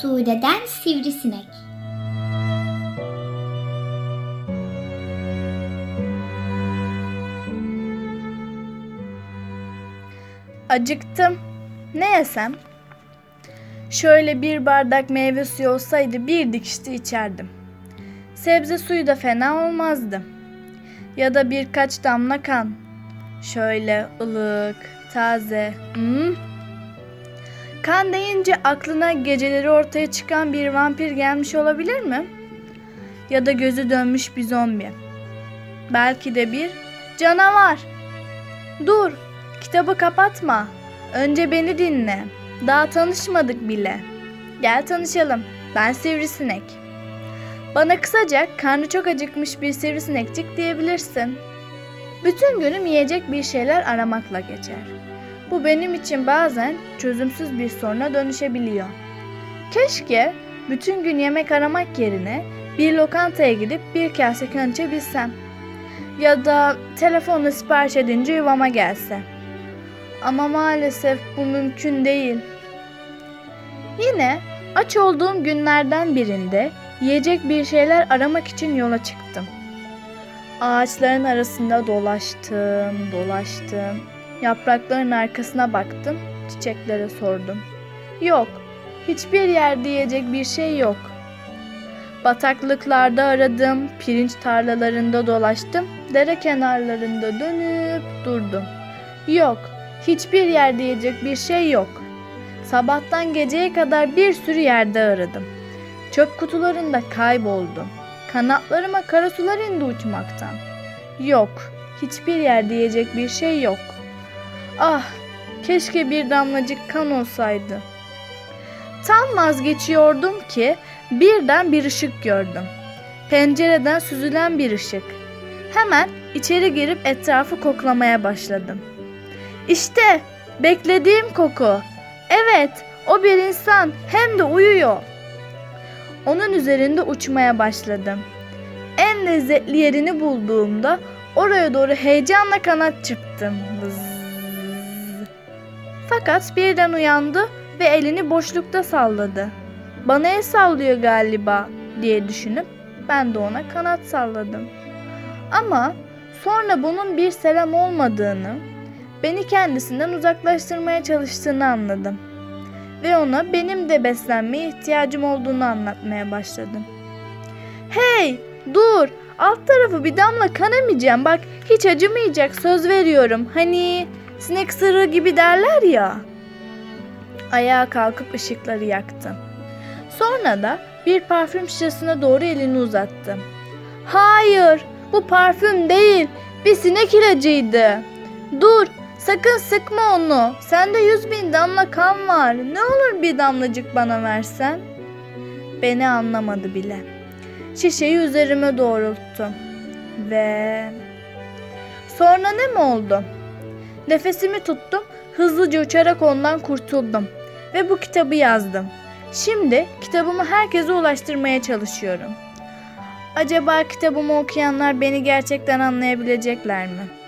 Sude'den Sivrisinek Acıktım. Ne yesem? Şöyle bir bardak meyve suyu olsaydı bir dikişte içerdim. Sebze suyu da fena olmazdı. Ya da birkaç damla kan. Şöyle ılık, taze. Hmm. Kan deyince aklına geceleri ortaya çıkan bir vampir gelmiş olabilir mi? Ya da gözü dönmüş bir zombi. Belki de bir canavar. Dur, Kitabı kapatma. Önce beni dinle. Daha tanışmadık bile. Gel tanışalım. Ben Sivrisinek. Bana kısaca karnı çok acıkmış bir sivrisinekçik diyebilirsin. Bütün günüm yiyecek bir şeyler aramakla geçer. Bu benim için bazen çözümsüz bir soruna dönüşebiliyor. Keşke bütün gün yemek aramak yerine bir lokantaya gidip bir kase kan içebilsem. Ya da telefonla sipariş edince yuvama gelse. Ama maalesef bu mümkün değil. Yine aç olduğum günlerden birinde yiyecek bir şeyler aramak için yola çıktım. Ağaçların arasında dolaştım, dolaştım. Yaprakların arkasına baktım, çiçeklere sordum. Yok, hiçbir yerde yiyecek bir şey yok. Bataklıklarda aradım, pirinç tarlalarında dolaştım, dere kenarlarında dönüp durdum. Yok, Hiçbir yerde yiyecek bir şey yok. Sabahtan geceye kadar bir sürü yerde aradım. Çöp kutularında kayboldum. Kanatlarıma kara sular indi uçmaktan. Yok, hiçbir yerde yiyecek bir şey yok. Ah, keşke bir damlacık kan olsaydı. Tam vazgeçiyordum ki birden bir ışık gördüm. Pencereden süzülen bir ışık. Hemen içeri girip etrafı koklamaya başladım. İşte beklediğim koku. Evet, o bir insan hem de uyuyor. Onun üzerinde uçmaya başladım. En lezzetli yerini bulduğumda oraya doğru heyecanla kanat çırptım. Vız. Fakat birden uyandı ve elini boşlukta salladı. Bana el sallıyor galiba diye düşünüp ben de ona kanat salladım. Ama sonra bunun bir selam olmadığını, beni kendisinden uzaklaştırmaya çalıştığını anladım. Ve ona benim de beslenmeye ihtiyacım olduğunu anlatmaya başladım. Hey dur alt tarafı bir damla kan emeceğim bak hiç acımayacak söz veriyorum. Hani sinek sırrı gibi derler ya. Ayağa kalkıp ışıkları yaktım. Sonra da bir parfüm şişesine doğru elini uzattım. Hayır bu parfüm değil bir sinek ilacıydı. Dur Sakın sıkma onu. Sende yüz bin damla kan var. Ne olur bir damlacık bana versen. Beni anlamadı bile. Şişeyi üzerime doğrulttum. Ve... Sonra ne mi oldu? Nefesimi tuttum. Hızlıca uçarak ondan kurtuldum. Ve bu kitabı yazdım. Şimdi kitabımı herkese ulaştırmaya çalışıyorum. Acaba kitabımı okuyanlar beni gerçekten anlayabilecekler mi?